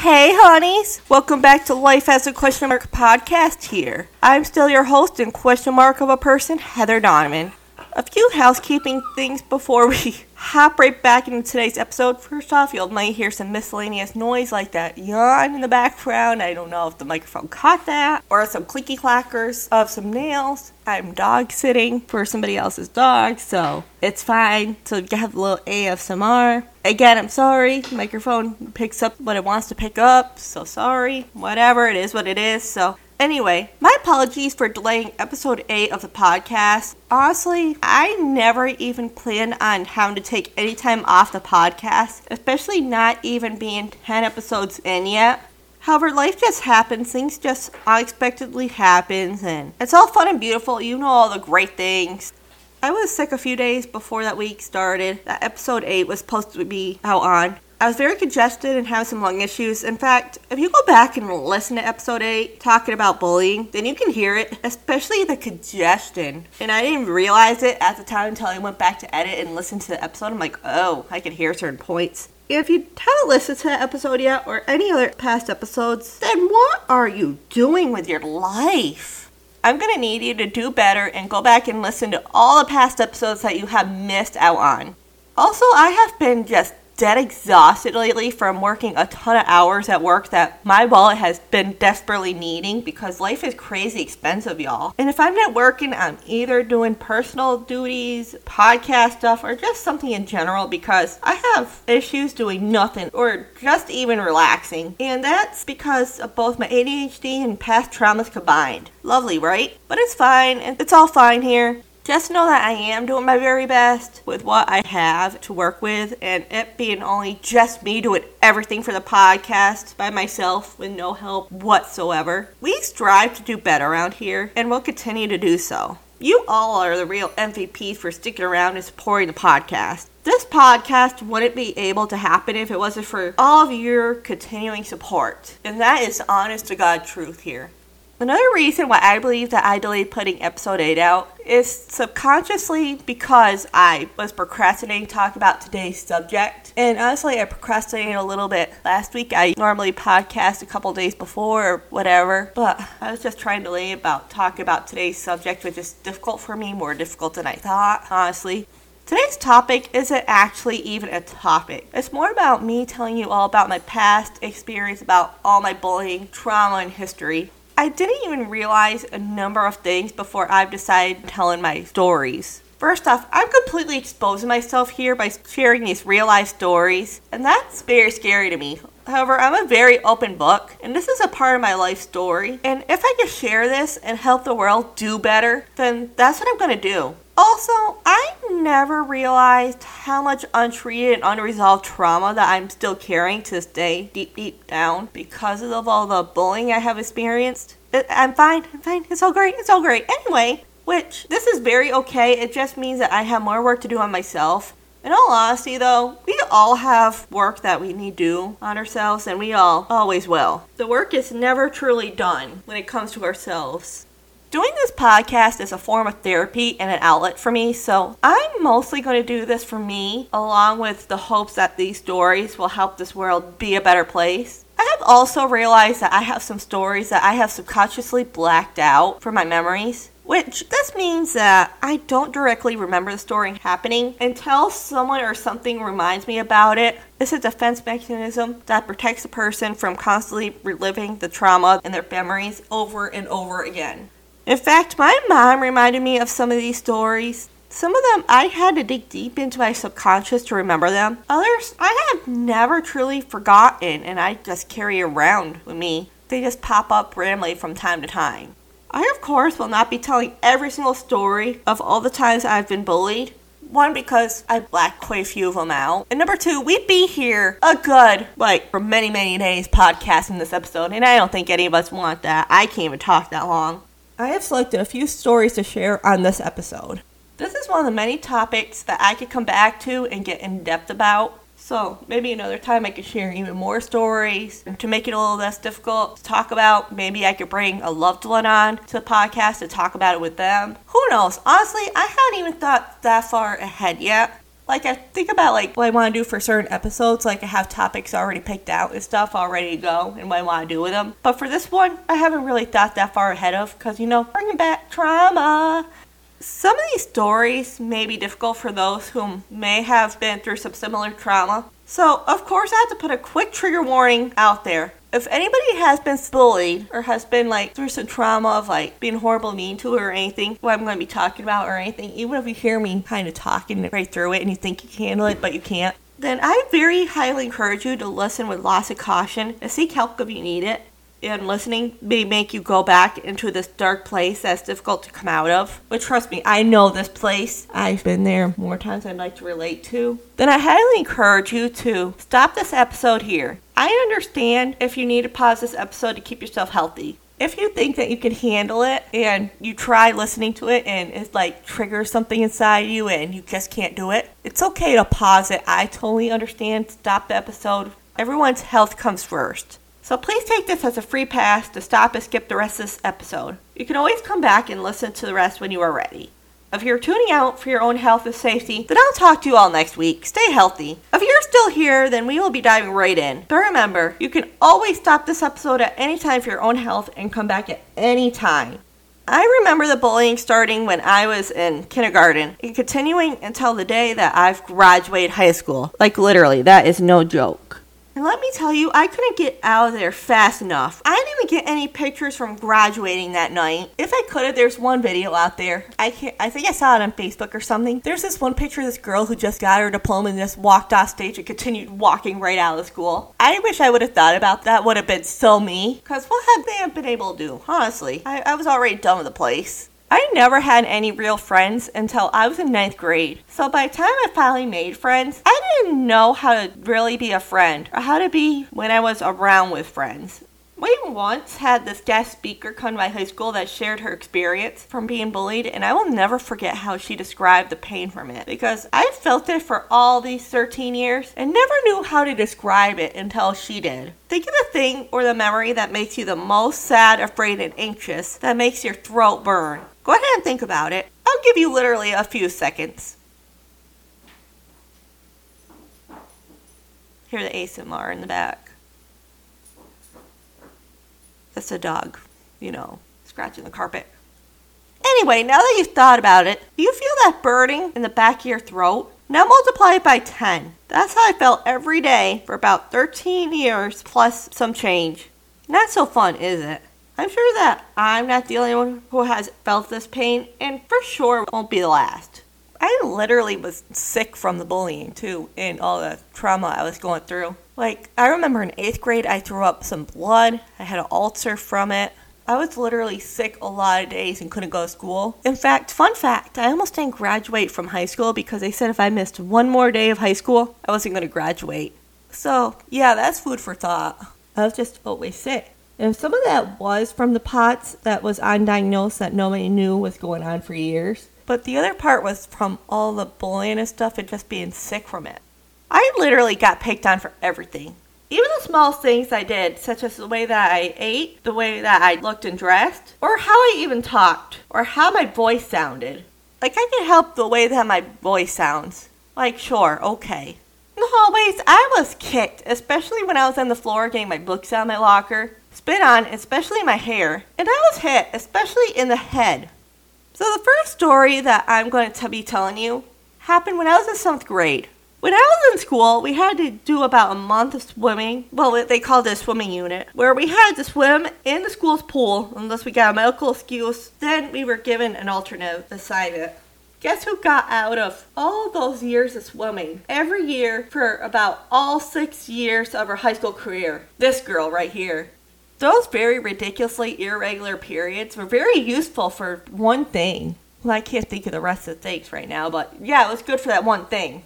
Hey, honeys! Welcome back to Life as a Question Mark podcast here. I'm still your host and question mark of a person, Heather Donovan. A few housekeeping things before we hop right back into today's episode. First off, you might hear some miscellaneous noise like that yawn in the background. I don't know if the microphone caught that, or some clicky clackers of some nails. I'm dog sitting for somebody else's dog, so it's fine. So you have a little ASMR. Again, I'm sorry. Microphone picks up what it wants to pick up, so sorry. Whatever, it is what it is. So Anyway, my apologies for delaying episode 8 of the podcast. Honestly, I never even planned on having to take any time off the podcast, especially not even being 10 episodes in yet. However, life just happens, things just unexpectedly happens, and it's all fun and beautiful. You know all the great things. I was sick a few days before that week started. That episode 8 was supposed to be out on. I was very congested and have some lung issues. In fact, if you go back and listen to episode 8 talking about bullying, then you can hear it, especially the congestion. And I didn't realize it at the time until I went back to edit and listen to the episode. I'm like, oh, I can hear certain points. If you haven't listened to that episode yet or any other past episodes, then what are you doing with your life? I'm going to need you to do better and go back and listen to all the past episodes that you have missed out on. Also, I have been just dead exhausted lately from working a ton of hours at work that my wallet has been desperately needing because life is crazy expensive, y'all. And if I'm not working, I'm either doing personal duties, podcast stuff, or just something in general because I have issues doing nothing or just even relaxing. And that's because of both my ADHD and past traumas combined. Lovely, right? But it's fine. It's all fine here just know that I am doing my very best with what I have to work with, and it being only just me doing everything for the podcast by myself with no help whatsoever. We strive to do better around here, and we'll continue to do so. You all are the real MVPs for sticking around and supporting the podcast. This podcast wouldn't be able to happen if it wasn't for all of your continuing support. And that is honest to God truth here. Another reason why I believe that I delayed putting episode 8 out is subconsciously because I was procrastinating talking about today's subject. And honestly, I procrastinated a little bit last week. I normally podcast a couple days before or whatever, but I was just trying to delay about talking about today's subject, which is difficult for me, more difficult than I thought, honestly. Today's topic isn't actually even a topic. It's more about me telling you all about my past experience, about all my bullying, trauma, and history. I didn't even realize a number of things before I've decided telling my stories. First off, I'm completely exposing myself here by sharing these real life stories, and that's very scary to me. However, I'm a very open book, and this is a part of my life story. And if I can share this and help the world do better, then that's what I'm to do. Also, I never realized how much untreated and unresolved trauma that I'm still carrying to this day, deep, deep down, because of all the bullying I have experienced. I'm fine, I'm fine, it's all great, it's all great. Anyway, which this is very okay, it just means that I have more work to do on myself. In all honesty, though, we all have work that we need to do on ourselves, and we all always will. The work is never truly done when it comes to ourselves. Doing this podcast is a form of therapy and an outlet for me, so I'm mostly going to do this for me, along with the hopes that these stories will help this world be a better place. I have also realized that I have some stories that I have subconsciously blacked out from my memories. Which this means that I don't directly remember the story happening until someone or something reminds me about it. It's a defense mechanism that protects a person from constantly reliving the trauma in their memories over and over again. In fact, my mom reminded me of some of these stories. Some of them I had to dig deep into my subconscious to remember them. Others I have never truly forgotten and I just carry around with me. They just pop up randomly from time to time. I, of course, will not be telling every single story of all the times I've been bullied. One, because I blacked quite a few of them out. And number two, we'd be here a good, like, for many, many days podcasting this episode, and I don't think any of us want that. I can't even talk that long. I have selected a few stories to share on this episode. This is one of the many topics that I could come back to and get in depth about. So maybe another time I could share even more stories and to make it a little less difficult to talk about. Maybe I could bring a loved one on to the podcast to talk about it with them. Who knows? Honestly, I haven't even thought that far ahead yet. Like I think about like what I want to do for certain episodes. Like I have topics already picked out and stuff already to go, and what I want to do with them. But for this one, I haven't really thought that far ahead of because you know bringing back trauma. Some of these stories may be difficult for those who may have been through some similar trauma. So, of course, I have to put a quick trigger warning out there if anybody has been bullied or has been like through some trauma of like being horrible mean to or anything, what I'm going to be talking about or anything, even if you hear me kind of talking right through it and you think you can handle it but you can't, then I very highly encourage you to listen with lots of caution and seek help if you need it and listening may make you go back into this dark place that's difficult to come out of. But trust me, I know this place. I've been there more times than I'd like to relate to. Then I highly encourage you to stop this episode here. I understand if you need to pause this episode to keep yourself healthy. If you think that you can handle it and you try listening to it and it like triggers something inside you and you just can't do it, it's okay to pause it. I totally understand. Stop the episode. Everyone's health comes first. So please take this as a free pass to stop and skip the rest of this episode. You can always come back and listen to the rest when you are ready. If you're tuning out for your own health and safety, then I'll talk to you all next week. Stay healthy. If you're still here, then we will be diving right in. But remember, you can always stop this episode at any time for your own health and come back at any time. I remember the bullying starting when I was in kindergarten and continuing until the day that I've graduated high school. Like literally, that is no joke. And let me tell you, I couldn't get out of there fast enough. I didn't even get any pictures from graduating that night. If I could have, there's one video out there. I can't, I think I saw it on Facebook or something. There's this one picture of this girl who just got her diploma and just walked off stage and continued walking right out of school. I wish I would have thought about that. Would have been so me. Cause what have they been able to do? Honestly, I, I was already done with the place. I never had any real friends until I was in ninth grade. So by the time I finally made friends, I didn't know how to really be a friend or how to be when I was around with friends. We once had this guest speaker come to my high school that shared her experience from being bullied, and I will never forget how she described the pain from it because I felt it for all these 13 years and never knew how to describe it until she did. Think of the thing or the memory that makes you the most sad, afraid, and anxious that makes your throat burn. Go ahead and think about it. I'll give you literally a few seconds. Hear the ASMR in the back. That's a dog, you know, scratching the carpet. Anyway, now that you've thought about it, do you feel that burning in the back of your throat? Now multiply it by 10. That's how I felt every day for about 13 years plus some change. Not so fun, is it? I'm sure that I'm not the only one who has felt this pain, and for sure won't be the last. I literally was sick from the bullying too, and all the trauma I was going through. Like, I remember in eighth grade, I threw up some blood, I had an ulcer from it. I was literally sick a lot of days and couldn't go to school. In fact, fun fact, I almost didn't graduate from high school because they said if I missed one more day of high school, I wasn't going to graduate. So, yeah, that's food for thought. I was just always sick. And some of that was from the POTS that was undiagnosed that nobody knew was going on for years. But the other part was from all the bullying and stuff and just being sick from it. I literally got picked on for everything. Even the small things I did, such as the way that I ate, the way that I looked and dressed, or how I even talked, or how my voice sounded. Like, I can help the way that my voice sounds. Like, sure, okay. In the hallways, I was kicked, especially when I was on the floor getting my books out of my locker spit on, especially my hair, and I was hit, especially in the head. So, the first story that I'm going to be telling you happened when I was in seventh grade. When I was in school, we had to do about a month of swimming. Well, they called it a swimming unit, where we had to swim in the school's pool unless we got a medical excuse. Then we were given an alternate assignment. Guess who got out of all those years of swimming every year for about all six years of her high school career? This girl right here. Those very ridiculously irregular periods were very useful for one thing. Well, I can't think of the rest of the things right now, but yeah, it was good for that one thing.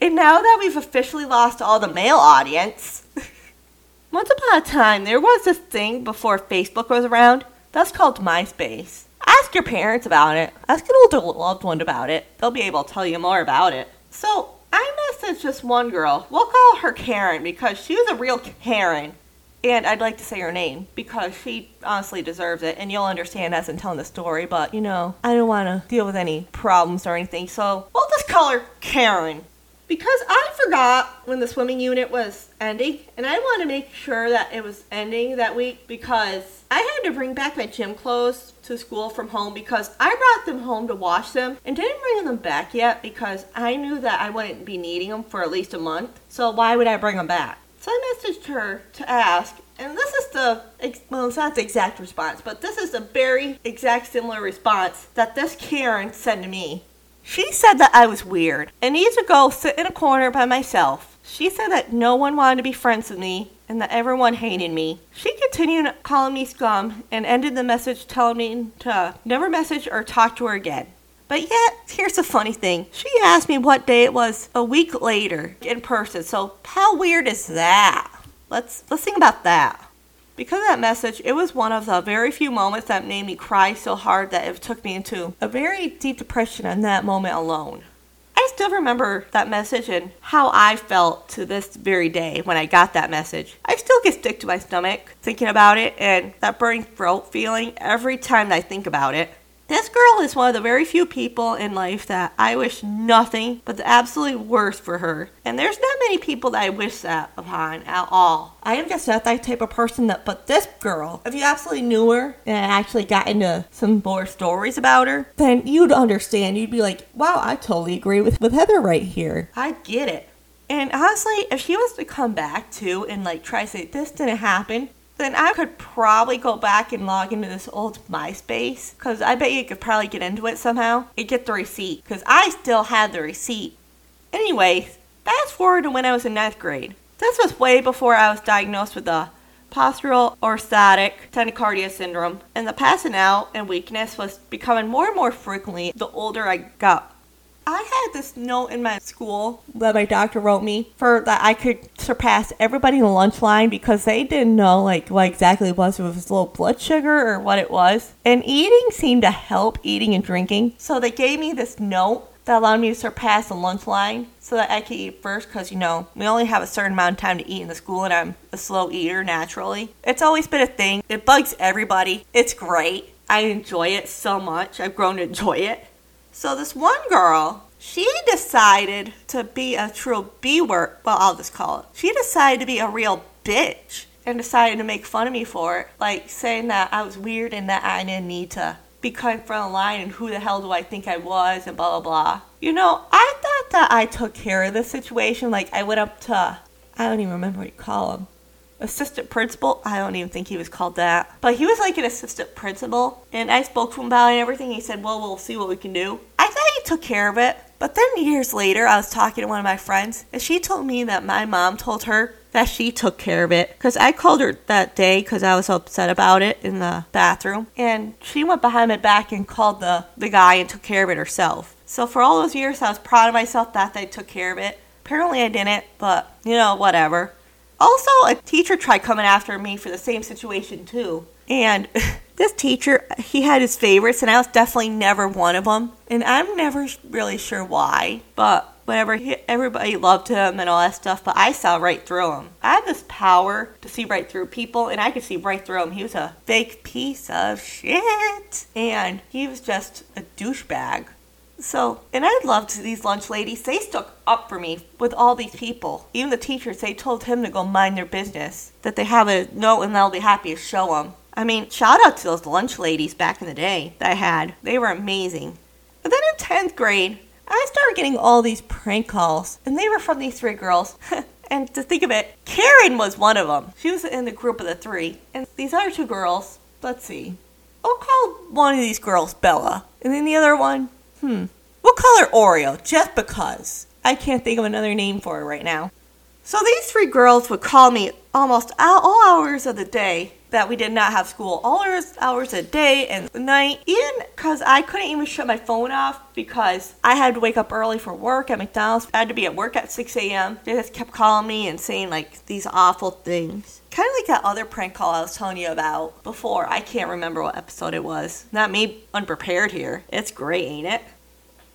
And now that we've officially lost all the male audience, once upon a time there was this thing before Facebook was around that's called MySpace. Ask your parents about it. Ask an older loved one about it. They'll be able to tell you more about it. So I messaged just one girl. We'll call her Karen because she was a real Karen. And I'd like to say her name because she honestly deserves it, and you'll understand as I'm telling the story. But you know, I don't want to deal with any problems or anything, so we'll just call her Karen. Because I forgot when the swimming unit was ending, and I want to make sure that it was ending that week because I had to bring back my gym clothes to school from home because I brought them home to wash them and didn't bring them back yet because I knew that I wouldn't be needing them for at least a month. So why would I bring them back? So I messaged her to ask, and this is the well, it's not the exact response, but this is a very exact similar response that this Karen sent to me she said that I was weird and needed to go sit in a corner by myself. She said that no one wanted to be friends with me and that everyone hated me. She continued calling me scum and ended the message telling me to never message or talk to her again. But yet, here's the funny thing. She asked me what day it was a week later in person. So how weird is that? Let's let's think about that. Because of that message, it was one of the very few moments that made me cry so hard that it took me into a very deep depression in that moment alone. I still remember that message and how I felt to this very day when I got that message. I still get sick to my stomach thinking about it and that burning throat feeling every time I think about it. This girl is one of the very few people in life that I wish nothing but the absolute worst for her. And there's not many people that I wish that upon at all. I am just not that type of person that, but this girl, if you absolutely knew her and actually got into some more stories about her, then you'd understand. You'd be like, wow, I totally agree with, with Heather right here. I get it. And honestly, if she was to come back too and like try to say this didn't happen, then I could probably go back and log into this old MySpace because I bet you could probably get into it somehow and get the receipt because I still had the receipt. Anyway, fast forward to when I was in ninth grade. This was way before I was diagnosed with the postural orthostatic tachycardia syndrome, and the passing out and weakness was becoming more and more frequently the older I got. I had this note in my school that my doctor wrote me for that I could surpass everybody in the lunch line because they didn't know like what exactly it was, if it was low blood sugar or what it was. And eating seemed to help eating and drinking. So they gave me this note that allowed me to surpass the lunch line so that I could eat first because, you know, we only have a certain amount of time to eat in the school and I'm a slow eater naturally. It's always been a thing. It bugs everybody. It's great. I enjoy it so much. I've grown to enjoy it. So this one girl, she decided to be a true B word. Well, I'll just call it. She decided to be a real bitch and decided to make fun of me for it, like saying that I was weird and that I didn't need to be cut in front the line and who the hell do I think I was and blah blah blah. You know, I thought that I took care of the situation. Like I went up to, I don't even remember what you call him assistant principal. I don't even think he was called that. But he was like an assistant principal. And I spoke to him about it and everything. He said, well, we'll see what we can do. I thought he took care of it. But then years later, I was talking to one of my friends, and she told me that my mom told her that she took care of it. Because I called her that day because I was upset about it in the bathroom. And she went behind my back and called the, the guy and took care of it herself. So for all those years, I was proud of myself that I took care of it. Apparently, I didn't, but you know, whatever. Also, a teacher tried coming after me for the same situation too. And this teacher, he had his favorites, and I was definitely never one of them. And I'm never really sure why, but whatever. He, everybody loved him and all that stuff, but I saw right through him. I have this power to see right through people, and I could see right through him. He was a fake piece of shit, and he was just a douchebag. So, and I loved these lunch ladies. They stuck up for me with all these people. Even the teachers, they told him to go mind their business. That they have a note and they'll be happy to show them. I mean, shout out to those lunch ladies back in the day that I had. They were amazing. But then in 10th grade, I started getting all these prank calls, and they were from these three girls. and to think of it, Karen was one of them. She was in the group of the three. And these other two girls, let's see. I'll call one of these girls Bella. And then the other one, Hmm. We'll call her Oreo, just because. I can't think of another name for her right now. So these three girls would call me almost all hours of the day that we did not have school. All hours, hours a day and night. Even because I couldn't even shut my phone off because I had to wake up early for work at McDonald's. I had to be at work at 6 a.m. They just kept calling me and saying like these awful things. Kind of like that other prank call I was telling you about before. I can't remember what episode it was. Not me unprepared here. It's great, ain't it?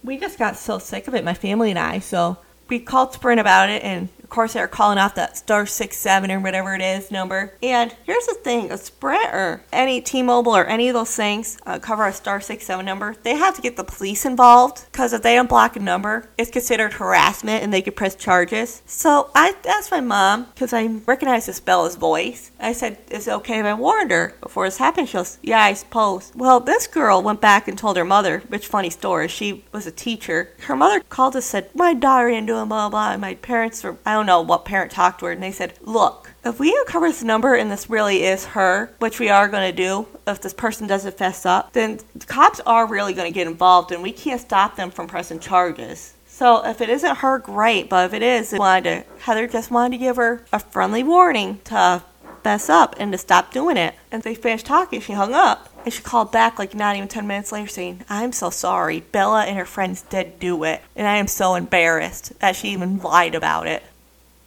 We just got so sick of it, my family and I. So we called Sprint about it, and course, they're calling off that star six seven or whatever it is number. And here's the thing: a Sprint or any T-Mobile or any of those things uh, cover a star six seven number. They have to get the police involved because if they don't block a number, it's considered harassment and they could press charges. So I asked my mom because I recognized this Bella's voice. I said, "Is it okay if I warned her before this happened?" She goes, "Yeah, I suppose." Well, this girl went back and told her mother, which funny story. She was a teacher. Her mother called and said, "My daughter didn't do blah blah blah." And my parents were I don't know what parent talked to her, and they said, "Look." If we uncover this number and this really is her, which we are going to do, if this person doesn't fess up, then the cops are really going to get involved and we can't stop them from pressing charges. So if it isn't her, great. But if it is, wanted to, Heather just wanted to give her a friendly warning to fess up and to stop doing it. And they finished talking. She hung up. And she called back like not even 10 minutes later saying, I'm so sorry. Bella and her friends did do it. And I am so embarrassed that she even lied about it.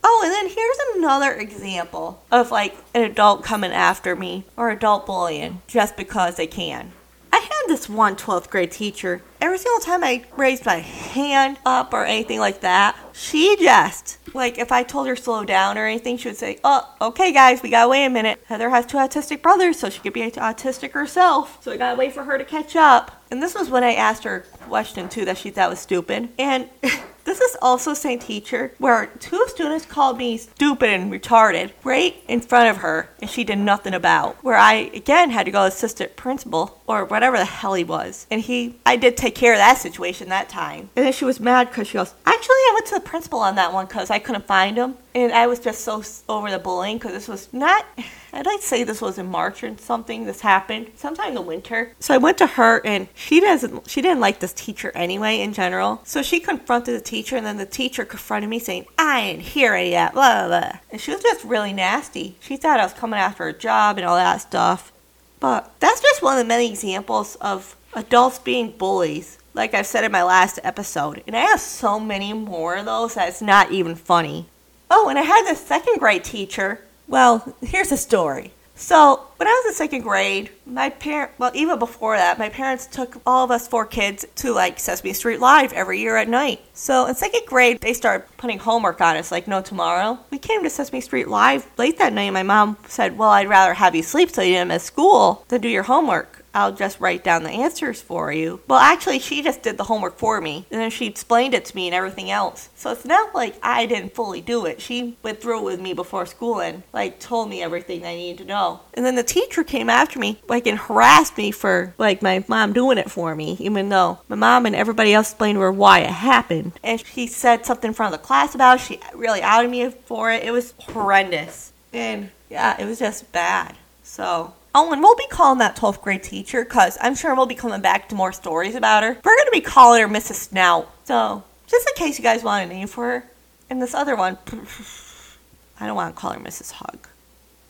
Oh, and then here's another example of like an adult coming after me or adult bullying just because they can. I had this one 12th grade teacher. Every single time I raised my hand up or anything like that, she just, like, if I told her slow down or anything, she would say, Oh, okay, guys, we gotta wait a minute. Heather has two autistic brothers, so she could be autistic herself. So we gotta wait for her to catch up. And this was when I asked her question, too, that she thought was stupid. And This is also same teacher where two students called me stupid and retarded right in front of her and she did nothing about. Where I again had to go assistant principal or whatever the hell he was. And he I did take care of that situation that time. And then she was mad because she goes, Actually I went to the principal on that one because I couldn't find him. And I was just so over the bullying because this was not I'd like to say this was in March or something. This happened sometime in the winter. So I went to her, and she doesn't. She didn't like this teacher anyway in general. So she confronted the teacher, and then the teacher confronted me, saying, "I any of that." Blah blah. blah. And she was just really nasty. She thought I was coming after a job and all that stuff. But that's just one of the many examples of adults being bullies like I've said in my last episode. And I have so many more of those that it's not even funny. Oh, and I had this second grade teacher well, here's the story. So, when I was in second grade, my parent, well, even before that, my parents took all of us four kids to like Sesame Street Live every year at night. So, in second grade, they started putting homework on us, like no tomorrow. We came to Sesame Street Live late that night, and my mom said, Well, I'd rather have you sleep so you didn't miss school than do your homework. I'll just write down the answers for you. Well, actually, she just did the homework for me, and then she explained it to me and everything else. So it's not like I didn't fully do it. She went through it with me before school and like told me everything I needed to know. And then the teacher came after me, like and harassed me for like my mom doing it for me, even though my mom and everybody else explained to her why it happened. And she said something in front of the class about it. She really outed me for it. It was horrendous. And yeah, it was just bad. So Oh, and we'll be calling that 12th grade teacher because I'm sure we'll be coming back to more stories about her. We're going to be calling her Mrs. Snout. So, just in case you guys want a name for her. And this other one, I don't want to call her Mrs. Hug.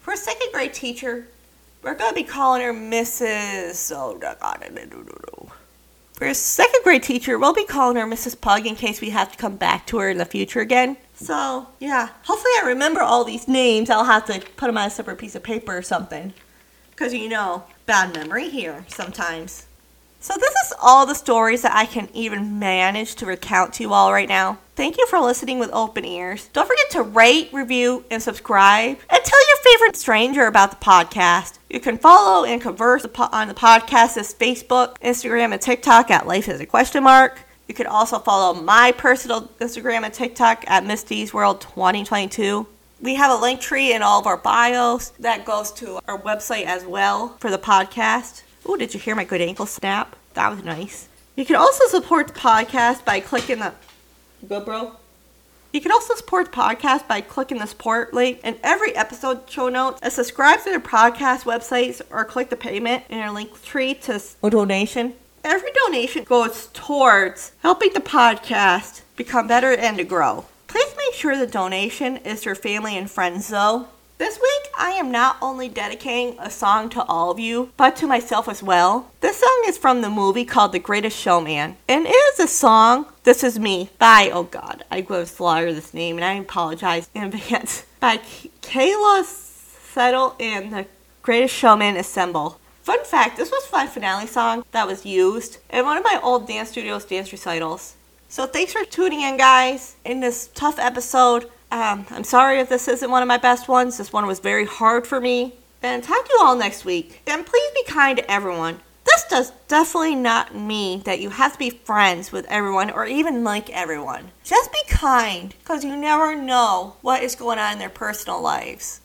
For a second grade teacher, we're going to be calling her Mrs. Oh, God. For a second grade teacher, we'll be calling her Mrs. Pug in case we have to come back to her in the future again. So, yeah, hopefully I remember all these names. I'll have to put them on a separate piece of paper or something. Because you know, bad memory here sometimes. So, this is all the stories that I can even manage to recount to you all right now. Thank you for listening with open ears. Don't forget to rate, review, and subscribe. And tell your favorite stranger about the podcast. You can follow and converse on the podcast as Facebook, Instagram, and TikTok at Life is a Question Mark. You can also follow my personal Instagram and TikTok at Misty's World 2022. We have a Linktree in all of our bios that goes to our website as well for the podcast. Oh, did you hear my good ankle snap? That was nice. You can also support the podcast by clicking the. Good, bro? You can also support the podcast by clicking the support link in every episode show notes and subscribe to their podcast websites or click the payment in our Linktree to a donation. Every donation goes towards helping the podcast become better and to grow. Please make sure the donation is for family and friends, though. This week, I am not only dedicating a song to all of you, but to myself as well. This song is from the movie called The Greatest Showman, and it is a song, This Is Me, by, oh god, I go slaughter this name, and I apologize in advance, by Keala Settle and The Greatest Showman Ensemble. Fun fact, this was my finale song that was used in one of my old dance studios dance recitals. So thanks for tuning in, guys. In this tough episode, Um, I'm sorry if this isn't one of my best ones. This one was very hard for me. And talk to you all next week. And please be kind to everyone. This does definitely not mean that you have to be friends with everyone or even like everyone. Just be kind because you never know what is going on in their personal lives.